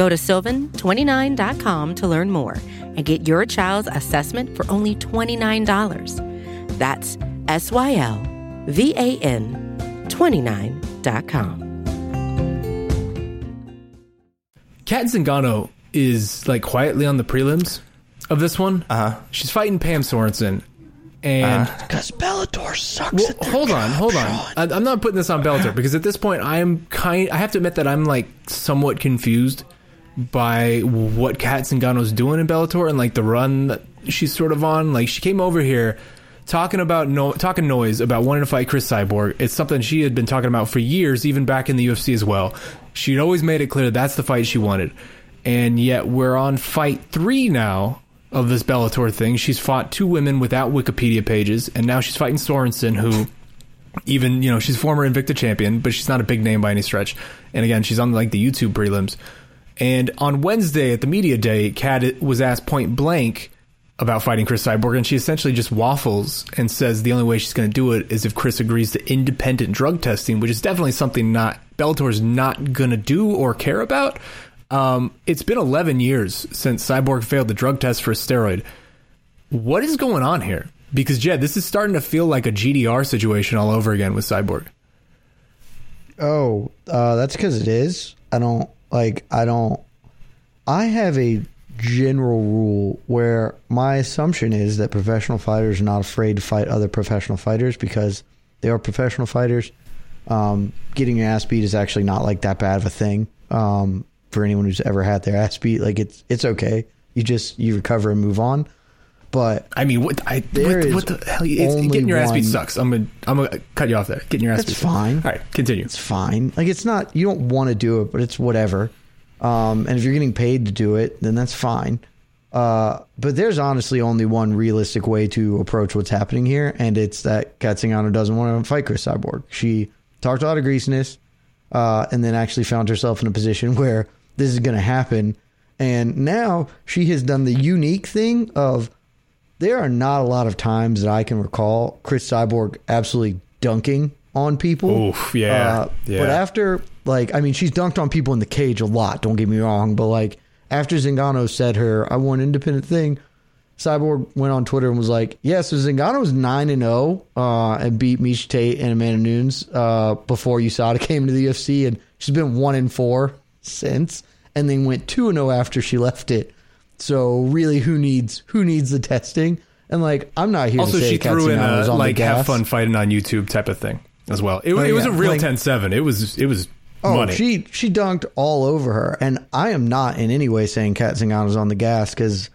Go to sylvan29.com to learn more and get your child's assessment for only $29. That's S Y L V A N 29.com. Kat Zingano is like quietly on the prelims of this one. Uh Uh-huh. She's fighting Pam Sorensen. And Because Bellator sucks well, at their hold on, hold on. I, I'm not putting this on Bellator because at this point, I'm kind. I have to admit that I'm like somewhat confused by what Kat Zingano's doing in Bellator and like the run that she's sort of on. Like she came over here talking about no talking noise about wanting to fight Chris Cyborg. It's something she had been talking about for years, even back in the UFC as well. She'd always made it clear that's the fight she wanted, and yet we're on fight three now of this Bellator thing. She's fought two women without Wikipedia pages, and now she's fighting Sorensen, who even you know she's former Invicta champion, but she's not a big name by any stretch. And again, she's on like the YouTube prelims. And on Wednesday at the media day, Kat was asked point blank about fighting Chris Cyborg, and she essentially just waffles and says the only way she's going to do it is if Chris agrees to independent drug testing, which is definitely something not Bellator's not going to do or care about. Um, it's been 11 years since Cyborg failed the drug test for a steroid. What is going on here? Because Jed, this is starting to feel like a GDR situation all over again with Cyborg. Oh, uh, that's because it is. I don't like. I don't. I have a general rule where my assumption is that professional fighters are not afraid to fight other professional fighters because they are professional fighters. Um, getting your ass beat is actually not like that bad of a thing um, for anyone who's ever had their ass beat. Like it's it's okay. You just you recover and move on. But I mean, what I There what, what the hell? It's, getting your ass beat sucks. I'm gonna I'm gonna cut you off there. Getting your ass beat. sucks. fine. All right, continue. it's fine. Like it's not you don't want to do it, but it's whatever. Um, and if you're getting paid to do it, then that's fine. Uh, but there's honestly only one realistic way to approach what's happening here, and it's that Kat Zingano doesn't want to fight Chris Cyborg. She talked a lot of greasiness, uh, and then actually found herself in a position where this is going to happen. And now she has done the unique thing of there are not a lot of times that I can recall Chris Cyborg absolutely dunking on people. Oof, yeah, yeah. But after, like, I mean, she's dunked on people in the cage a lot. Don't get me wrong, but like after Zingano said her, "I want an independent thing," Cyborg went on Twitter and was like, "Yeah, so Zingano's nine and zero uh, and beat Miesha Tate and Amanda Nunes uh, before USADA came to the UFC, and she's been one and four since, and then went two and zero after she left it. So really, who needs who needs the testing?" And like, I'm not here Also, to say she threw in a like have fun fighting on YouTube type of thing as well. It, Oh, it was a real Like- 10-7. It was it was Oh, money. she she dunked all over her, and I am not in any way saying Kat Zingano's on the gas because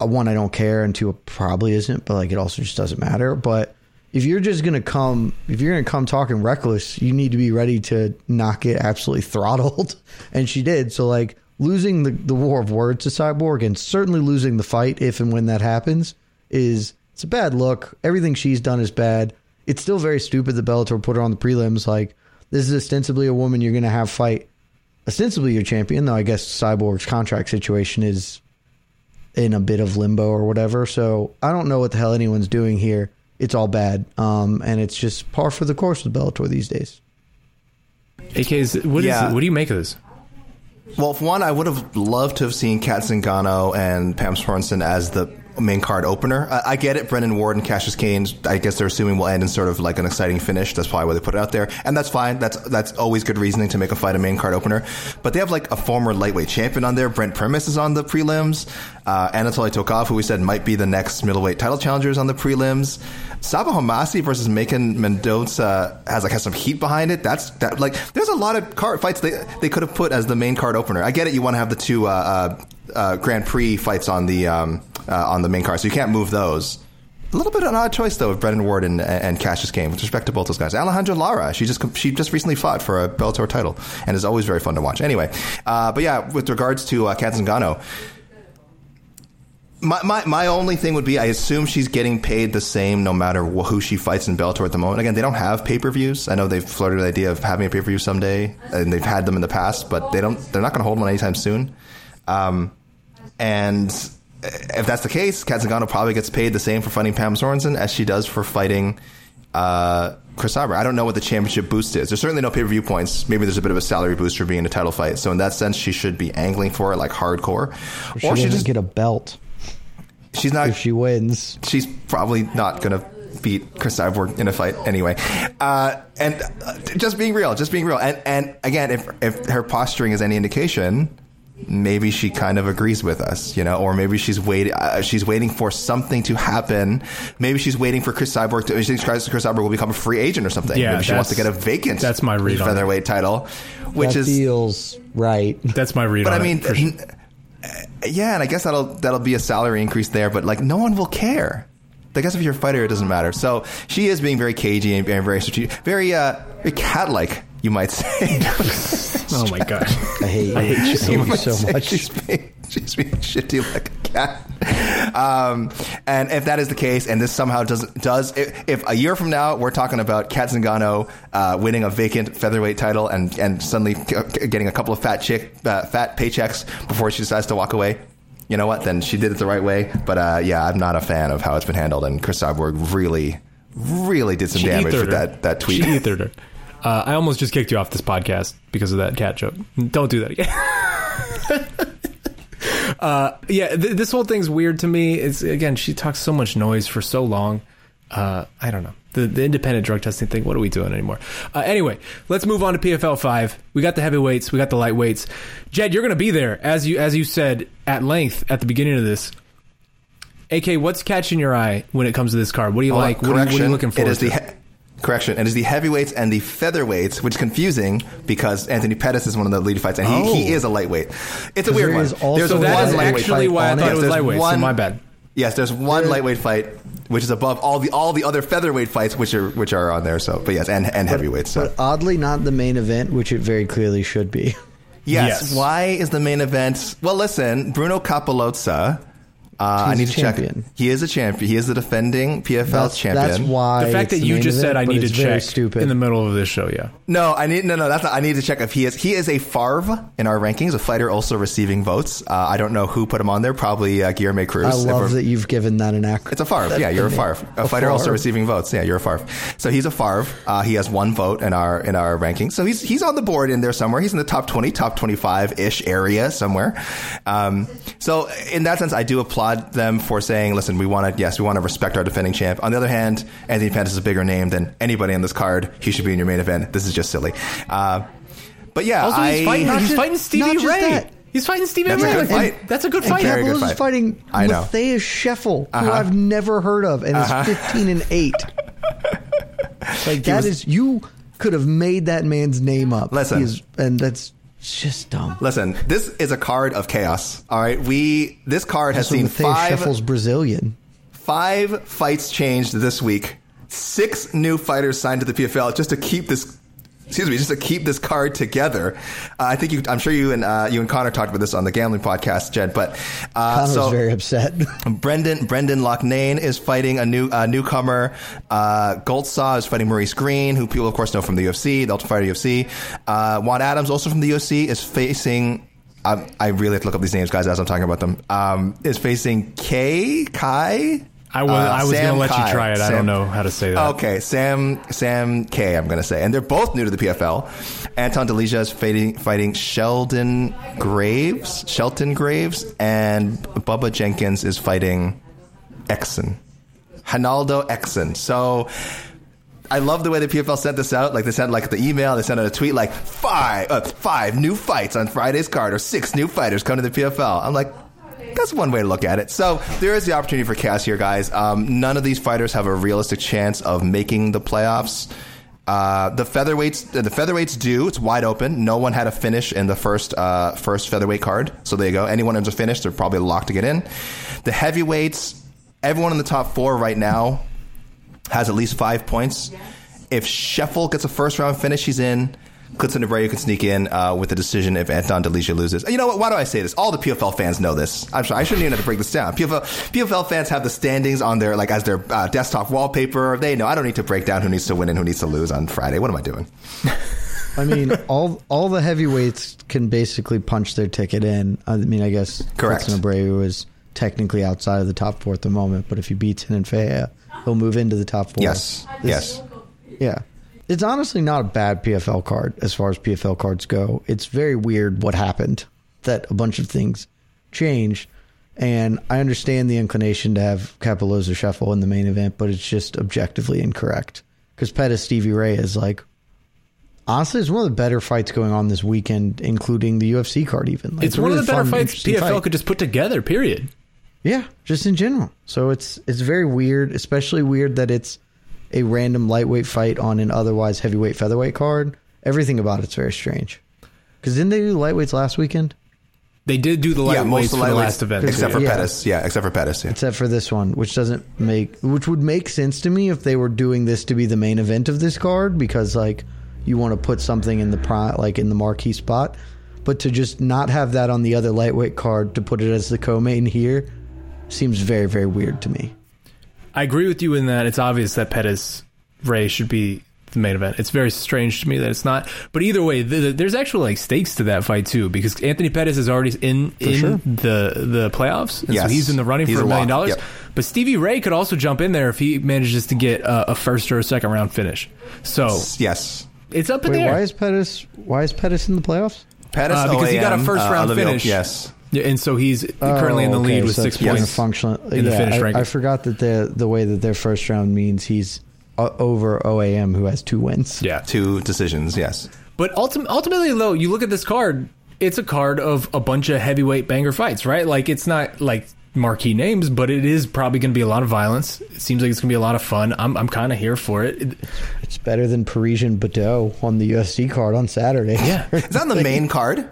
uh, one, I don't care, and two, it probably isn't. But like, it also just doesn't matter. But if you're just gonna come, if you're gonna come talking reckless, you need to be ready to not get absolutely throttled, and she did. So like, losing the the war of words to Cyborg, and certainly losing the fight if and when that happens, is it's a bad look. Everything she's done is bad. It's still very stupid that Bellator put her on the prelims. Like, this is ostensibly a woman you're going to have fight ostensibly your champion, though I guess Cyborg's contract situation is in a bit of limbo or whatever. So I don't know what the hell anyone's doing here. It's all bad. Um, and it's just par for the course with Bellator these days. AKs, what is Yeah. what do you make of this? Well, for one, I would have loved to have seen Kat Zingano and Pam Sorensen as the main card opener. I, I get it. Brennan Ward and Cassius Kane, I guess they're assuming will end in sort of like an exciting finish. That's probably why they put it out there. And that's fine. That's that's always good reasoning to make a fight a main card opener. But they have like a former lightweight champion on there. Brent Primus is on the prelims. Uh, Anatoly Tokov, who we said might be the next middleweight title challenger, is on the prelims. Sabah Homasi versus Macon Mendoza has like has some heat behind it. That's that like there's a lot of card fights they they could have put as the main card opener. I get it. You want to have the two uh, uh, uh, Grand Prix fights on the um, uh, on the main card, so you can't move those. A little bit of an odd choice though of Brennan Ward and, and Cassius Kane. With respect to both those guys, Alejandra Lara, she just she just recently fought for a Bellator title and is always very fun to watch. Anyway, uh, but yeah, with regards to uh, Kat Zingano, my, my, my only thing would be I assume she's getting paid the same no matter who she fights in Bellator at the moment. Again, they don't have pay per views. I know they've flirted with the idea of having a pay per view someday, and they've had them in the past, but they don't. They're not going to hold one anytime soon. Um, and if that's the case, Kat Zingano probably gets paid the same for fighting Pam Sorensen as she does for fighting uh, Chris Cyborg. I don't know what the championship boost is. There's certainly no pay per view points. Maybe there's a bit of a salary boost for being in a title fight. So in that sense, she should be angling for it like hardcore, She or she just get a belt she's not if she wins. she's probably not going to beat Chris Cyborg in a fight anyway. Uh, and uh, just being real, just being real. And and again, if if her posturing is any indication, maybe she kind of agrees with us, you know, or maybe she's waiting. Uh, she's waiting for something to happen. Maybe she's waiting for Chris Cyborg. To, she thinks Chris Chris Cyborg will become a free agent or something. Yeah, maybe she wants to get a vacant. that's my read on it. featherweight title, which that is. feels right. That's my read but on I mean, sure. n- uh, yeah, and I guess that'll that'll be a salary increase there, but like no one will care. I guess if you're a fighter, it doesn't matter. So she is being very cagey and very strategic, very uh, cat-like, you might say. oh my god. I hate you. I hate you so I hate much. so much. she's being, she's being shitty like a cat. Um, and if that is the case, and this somehow does does if, if a year from now we're talking about Kat Zingano uh, winning a vacant featherweight title and and suddenly c- getting a couple of fat chick uh, fat paychecks before she decides to walk away. You know what? Then she did it the right way. But uh, yeah, I'm not a fan of how it's been handled. And Chris Cyborg really, really did some She damage with that that tweet. She ethered her. Uh, I almost just kicked you off this podcast because of that cat joke. Don't do that again. uh, yeah, th- this whole thing's weird to me. It's again, she talks so much noise for so long. Uh, I don't know the the independent drug testing thing. What are we doing anymore? Uh, anyway, let's move on to PFL five. We got the heavyweights. We got the lightweights. Jed, you're going to be there as you as you said at length at the beginning of this. AK, what's catching your eye when it comes to this card? What do you Hold like? What are, you- what are you looking for? It is the he- correction. And It is the heavyweights and the featherweights, which is confusing because Anthony Pettis is one of the lead fights, and he, he Oh. is a lightweight. It's a weird there one. is also There's So that one is lightweight actually why I thought it. it was there's lightweight. So my bad. Yes, there's one There- lightweight fight which is above all the all the other featherweight fights which are which are on there. So, but yes, and and heavyweights. So. But oddly, not the main event, which it very clearly should be. Yes. Yes. Why is the main event? Well, listen, Bruno Cappelozza. Uh, I need a to check. champion. He is a champion. He is the defending PFL That's, champion. that's why The fact it's that you just event, said I need to it's check stupid. in the middle of this show, yeah. No, I need no no. That's not, I need to check if he is. He is a Farv in our rankings. A fighter also receiving votes. Uh, I don't know who put him on there. Probably uh, Guillermo Cruz. I love that you've given that an acronym. It's a Farv. Yeah, you're a Farv. A, fighter also receiving votes. Yeah, you're a Farv. So he's a Farv. Uh, he has one vote in our in our rankings. So he's he's on the board in there somewhere. He's in the top twenty, top twenty five ish area somewhere. Um, so in that sense, I do applaud them for saying, "Listen, we want to yes, we want to respect our defending champ." On the other hand, Anthony Pettis is a bigger name than anybody on this card. He should be in your main event. This is just silly. Uh, but yeah, Also, he's I, fighting. Not He's just- fighting Stevie not just Ray. that. He's fighting Stevie That's a Ray. good And fight. That's a good And fight. Very good Capello's fight. fighting I know. Matthias Scheffel, who Uh-huh. I've never heard of, and is 15 and 8. like, that is you could have made that man's name up. Listen. He is- and that's just dumb. Listen, this is a card of chaos. All right, we this card has So seen five Scheffel's Brazilian. Five fights changed this week. Six new fighters signed to the PFL just to keep this. Excuse me, just to keep this card together. Uh, I think you. I'm sure you and uh, you and Connor talked about this on the gambling podcast, Jed. But uh, Connor so very upset. Brendan Brendan Loughnane is fighting a new uh, newcomer. Uh, Goltsov is fighting Maurice Greene, who people of course know from the UFC, the Ultimate Fighter UFC. Uh, Juan Adams, also from the UFC, is facing. Um, I really have to look up these names, guys, as I'm talking about them. Um, is facing K Kai. I was, Uh, I was Sam going to let Kai. you try it. I don't know how to say that. Okay, Sam Sam K. I'm going to say, and they're both new to the PFL. Anton Delija is fighting fighting Sheldon Graves, Shelton Graves, and Bubba Jenkins is fighting Ekson, Reinaldo Ekson. So. I love the way the PFL sent this out. Like they sent like the email, they sent out a tweet like five uh, five new fights on Friday's card or six new fighters come to the PFL. I'm like, that's one way to look at it. So there is the opportunity for chaos here, guys. Um, none of these fighters have a realistic chance of making the playoffs. Uh, the featherweights, the featherweights do. It's wide open. No one had a finish in the first uh, first featherweight card. So there you go. Anyone who's a finish, they're probably locked to get in. The heavyweights, everyone in the top four right now has at least five points. If Scheffel gets a first round finish, he's in. Klidson Abreu can sneak in uh, with a decision if Anton Delija loses. You know what? Why do I say this? All the PFL fans know this. I'm sorry, I shouldn't even have to break this down. PFL, PFL fans have the standings on their like as their uh, desktop wallpaper. They know. I don't need to break down who needs to win and who needs to lose on Friday. What am I doing? I mean, all all the heavyweights can basically punch their ticket in. I mean, I guess Correct. Klidson Abreu is technically outside of the top four at the moment, but if he beats Hinan Fea, he'll move into the top four. Yes. This- Yes. Yeah. It's honestly not a bad PFL card as far as PFL cards go. It's very weird what happened that a bunch of things changed. And I understand the inclination to have Cappelozza Scheffel in the main event, but it's just objectively incorrect. Because Pettis Stevie Ray is like honestly, it's one of the better fights going on this weekend, including the UFC card. Even Like, It's a one of really the better fun, fights PFL fight. could just put together. Period. Yeah, just in general. So it's it's very weird, especially weird that it's a random lightweight fight on an otherwise heavyweight featherweight card. Everything about it's very strange. Because didn't they do lightweights last weekend? They did do the yeah, most of the the last event, except for Yeah. Pettis. Yeah, except for Pettis. Yeah. except for this one, which doesn't make which would make sense to me if they were doing this to be the main event of this card because like you want to put something in the pri like in the marquee spot, but to just not have that on the other lightweight card to put it as the co-main here seems very very weird to me. I agree with you in that it's obvious that Pettis Ray should be the main event. It's very strange to me that it's not. But either way, th th- there's actual like stakes to that fight too because Anthony Pettis is already in in sure. the the playoffs, and so he's in the running He's for a a million dollars. Yep. But Stevie Ray could also jump in there if he manages to get a, a first or a second round finish. So Yes. it's up in Wait, the air. why is Pettis why is Pettis in the playoffs? Pettis, Uh, because he got a first uh, round Olivia- finish. Yes. Yeah, and so he's currently in the Oh, lead with so six it's kind of points. Functional, in the yeah, finish I, ranking. I forgot that the the way that their first round means he's uh, over OAM who has two wins. Yeah, Two decisions. Yes. But ultim- ultimately, though, you look at this card, it's a card of a bunch of heavyweight banger fights, right? Like, it's not like marquee names, but it is probably going to be a lot of violence. It seems like it's going to be a lot of fun. I'm, I'm kind of here for it. It- It's better than Parisian Bateau on the UFC card on Saturday. Yeah. Is that on the main card?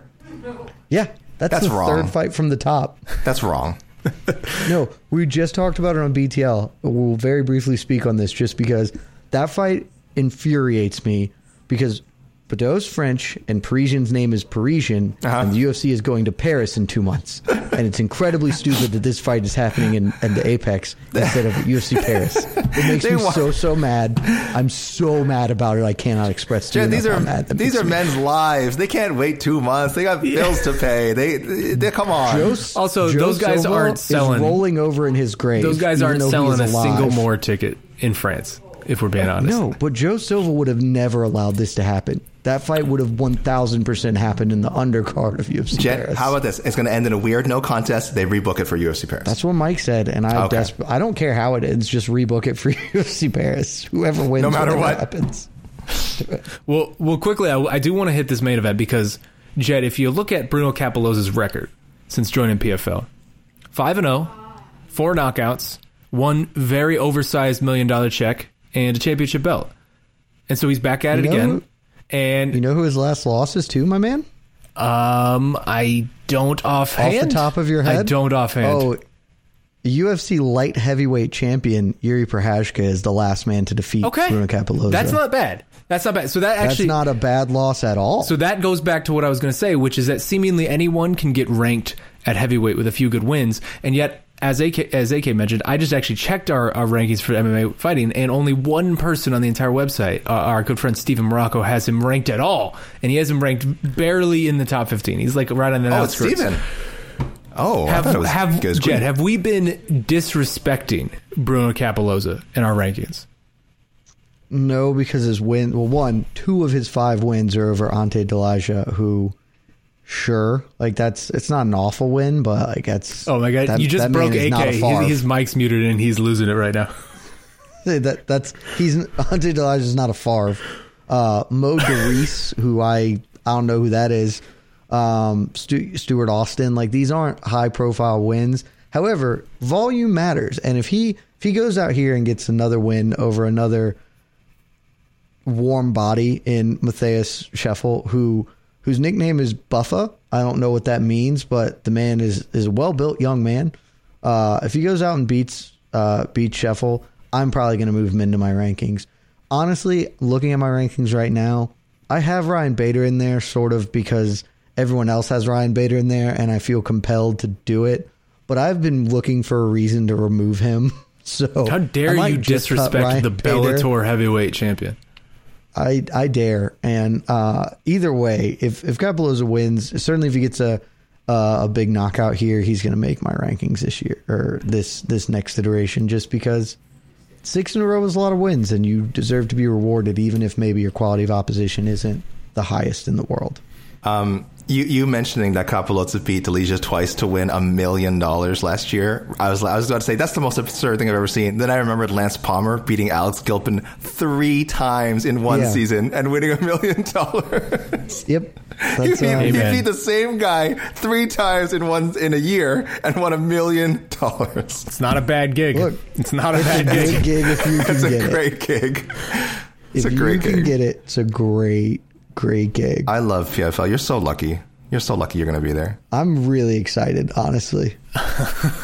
yeah. That's, That's the wrong. third fight from the top. That's wrong. No, we just talked about it on BTL. We'll very briefly speak on this just because that fight infuriates me because Bateau's French and Parisian's name is Parisian, Uh-huh. and the UFC is going to Paris in two months. and it's incredibly stupid that this fight is happening in, in the Apex instead of UFC Paris. It makes They me wa- so, so mad. I'm so mad about it. I cannot express to you these are how mad that these are me. men's lives. They can't wait two months. They got bills to pay. They, they come on. Joe- Also, Joe those guys Silva aren't is selling- rolling over in his grave. those guys aren't though he selling a is single more ticket in France, if we're being uh, honest. No, but Joe Silva would have never allowed this to happen. That fight would have 1000% happened in the undercard of UFC Jen, Paris. how about this? It's going to end in a weird no contest. They rebook it for UFC Paris. That's what Mike said, and I Okay. desp- I don't care how it ends, just rebook it for UFC Paris. Whoever wins, No matter what. happens. Well, well, quickly, I, I do want to hit this main event because, Jed, if you look at Bruno Cappelozza's record since joining PFL, five and zero, four knockouts, one very oversized million dollar check, and a championship belt, and so he's back at it You know again. who- And You know who his last loss is to, my man? um, I don't offhand. Off the top of your head? I don't offhand. Oh, UFC light heavyweight champion Jiri Prochazka is the last man to defeat okay, Bruno Cappelozza. that's not bad. That's not bad. So that That's actually not a bad loss at all. So that goes back to what I was going to say, which is that seemingly anyone can get ranked at heavyweight with a few good wins, and yet. As AK, as AK mentioned, I just actually checked our, our rankings for MMA fighting, and only one person on the entire website, uh, our good friend Steven Marrocco, has him ranked at all, and he has him ranked barely in the top fifteen. He's like right on the oh, it's outskirts. Steven. Oh, I Have thought it was have Giz Queen. Jed, have we been disrespecting Bruno Cappelozza in our rankings? No, because his win. Well, one, two of his five wins are over Ante Delija, who, sure, like that's it's not an awful win, but like that's. Oh my god, that- you just broke is not a AK. His, his mic's muted and he's losing it right now. that that's he's Ante Delija is not a Farv. Uh, Mo DeReese, who I I don't know who that is. Um, Stu, Stuart Austin, like these aren't high profile wins. However, volume matters, and if he if he goes out here and gets another win over another warm body in Matthias Scheffel, who whose nickname is Buffa. I don't know what that means, but the man is is a well built young man. Uh, if he goes out and beats uh, beats Scheffel, I'm probably going to move him into my rankings. Honestly, looking at my rankings right now, I have Ryan Bader in there sort of because everyone else has Ryan Bader in there, and I feel compelled to do it. But I've been looking for a reason to remove him. So How dare you disrespect the Bader. Bellator heavyweight champion? I I dare. And uh, either way, if if Cappelozza wins, certainly if he gets a uh, a big knockout here, he's going to make my rankings this year or this this next iteration. Just because six in a row is a lot of wins, and you deserve to be rewarded, even if maybe your quality of opposition isn't the highest in the world. Um, You, you mentioning that Cappelozza beat Delija twice to win a million dollars last year. I was I was about to say that's the most absurd thing I've ever seen. Then I remembered Lance Palmer beating Alex Gilpin three times in one Yeah. season and winning a million dollars. Yep. You That's, beat, uh, you Amen. beat the same guy three times in one in a year and won a million dollars. It's not a bad gig. Look, it's not a bad gig. gig if you can It's a get it. great gig. It's If a you great can gig. get it, it's a great, great gig. I love PFL. You're so lucky. You're so lucky you're going to be there. I'm really excited, honestly.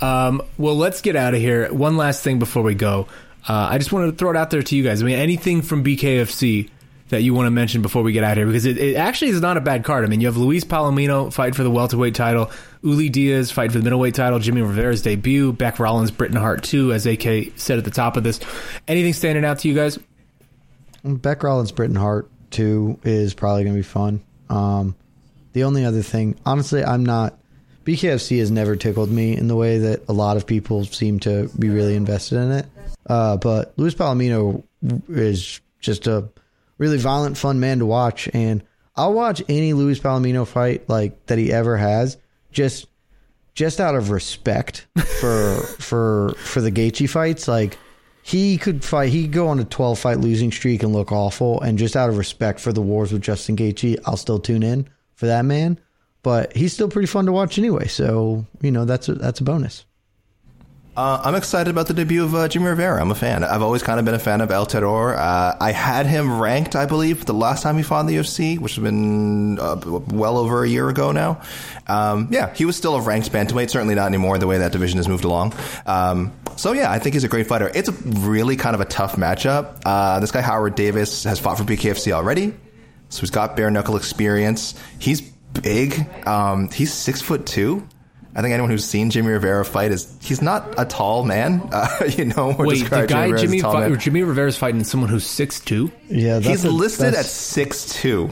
Um, well, let's get out of here. One last thing before we go. Uh, I just wanted to throw it out there to you guys. I mean, anything from BKFC that you want to mention before we get out of here? Because it, it actually is not a bad card. I mean, you have Luis Palomino fight for the welterweight title, Uli Diaz fight for the middleweight title, Jimmy Rivera's debut, Beck Rollins, Britain Hart 2, as AK said at the top of this. Anything standing out to you guys? Beck Rollins, Britain Hart, too, is probably going to be fun. Um, the only other thing, honestly, I'm not. BKFC has never tickled me in the way that a lot of people seem to be really invested in it. Uh, but Luis Palomino is just a really violent, fun man to watch, and I'll watch any Luis Palomino fight like that he ever has, just just out of respect for for for the Gaethje fights. Like he could fight, he could go on a twelve fight losing streak and look awful, and just out of respect for the wars with Justin Gaethje, I'll still tune in for that man. But he's still pretty fun to watch anyway, so you know that's a, that's a bonus. Uh, I'm excited about the debut of uh, Jimmy Rivera. I'm a fan. I've always kind of been a fan of El Terror. Uh, I had him ranked, I believe, the last time he fought in the UFC, which has been uh, well over a year ago now. Um, yeah, he was still a ranked bantamweight. Certainly not anymore. The way that division has moved along. Um, so yeah, I think he's a great fighter. It's a really kind of a tough matchup. Uh, this guy Howard Davis has fought for BKFC already, so he's got bare knuckle experience. He's big. Um, he's six foot two. I think anyone who's seen Jimmy Rivera fight is he's not a tall man. Uh, you know, or Wait, the guy Rivera as a Jimmy tall fi- Jimmy Rivera's fighting someone who's 6'2"? Yeah, that's He's a- listed at six two.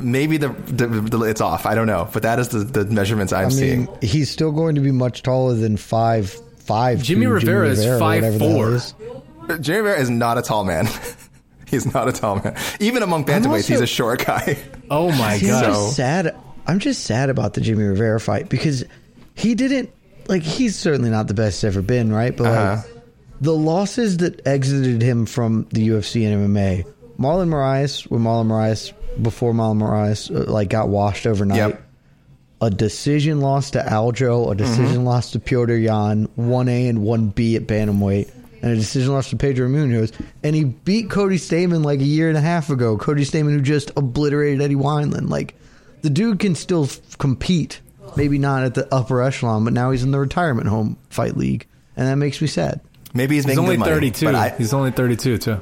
Maybe the, the, the it's off. I don't know, but that is the, the measurements I'm I seeing. he's still going to be much taller than five five. Jimmy to Rivera is Rivera, whatever the hell 5'4". Jimmy Rivera is not a tall man. he's not a tall man. Even among bantamweights, also- he's a short guy. Oh my See, I'm god! just sad. I'm just sad about the Jimmy Rivera fight because he didn't like. He's certainly not the best ever been, right? But Uh-huh. like the losses that exited him from the UFC and MMA, Marlon Moraes, when Marlon Moraes before Marlon Moraes uh, like got washed overnight. Yep. A decision loss to Aljo, a decision loss to Petr Yan, one A and one B at bantamweight, and a decision loss to Pedro Munhoz. And he beat Cody Stamann like a year and a half ago. Cody Stamann, who just obliterated Eddie Wineland. Like the dude can still f- compete, maybe not at the upper echelon, but now he's in the retirement home fight league, and that makes me sad. Maybe he's He's making only good money, 32. But I, He's only 32 too.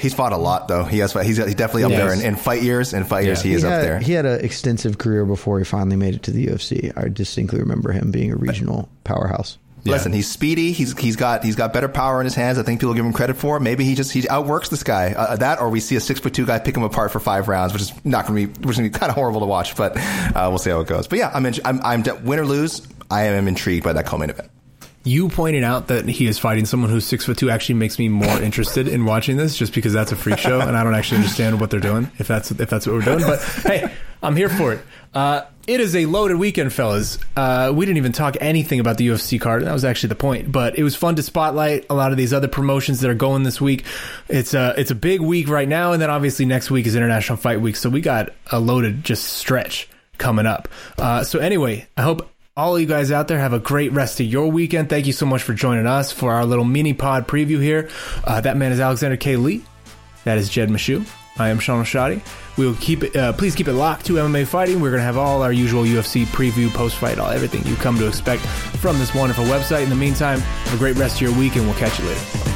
he's fought a lot though. He has. He's, he's definitely up Yes. there in, in fight years. In fight years, he is he up there. He had an extensive career before he finally made it to the UFC. I distinctly remember him being a regional powerhouse. Listen, he's speedy. He's he's got he's got better power in his hands. I think people give him credit for. Maybe he just he outworks this guy. Uh, that or we see a six foot two guy pick him apart for five rounds, which is not going to be which is going to be kind of horrible to watch. But uh, we'll see how it goes. But yeah, I'm in, I'm I'm win or lose. I am intrigued by that co-main event. You pointed out that he is fighting someone who's six foot two actually makes me more interested in watching this, just because that's a freak show and I don't actually understand what they're doing. If that's if that's what we're doing, but hey, I'm here for it. Uh, it is a loaded weekend, fellas. Uh, we didn't even talk anything about the UFC card. That was actually the point. But it was fun to spotlight a lot of these other promotions that are going this week. It's a it's a big week right now, and then obviously next week is International Fight Week, so we got a loaded just stretch coming up. Uh, so anyway, I hope all you guys out there have a great rest of your weekend. Thank you so much for joining us for our little mini pod preview here. Uh, that man is Alexander K. Lee. That is Jed Meshew. I am Shaun Al-Shatti. We will keep it. Uh, please keep it locked to MMA fighting. We're going to have all our usual UFC preview, post fight, all everything you come to expect from this wonderful website. In the meantime, have a great rest of your week, and we'll catch you later.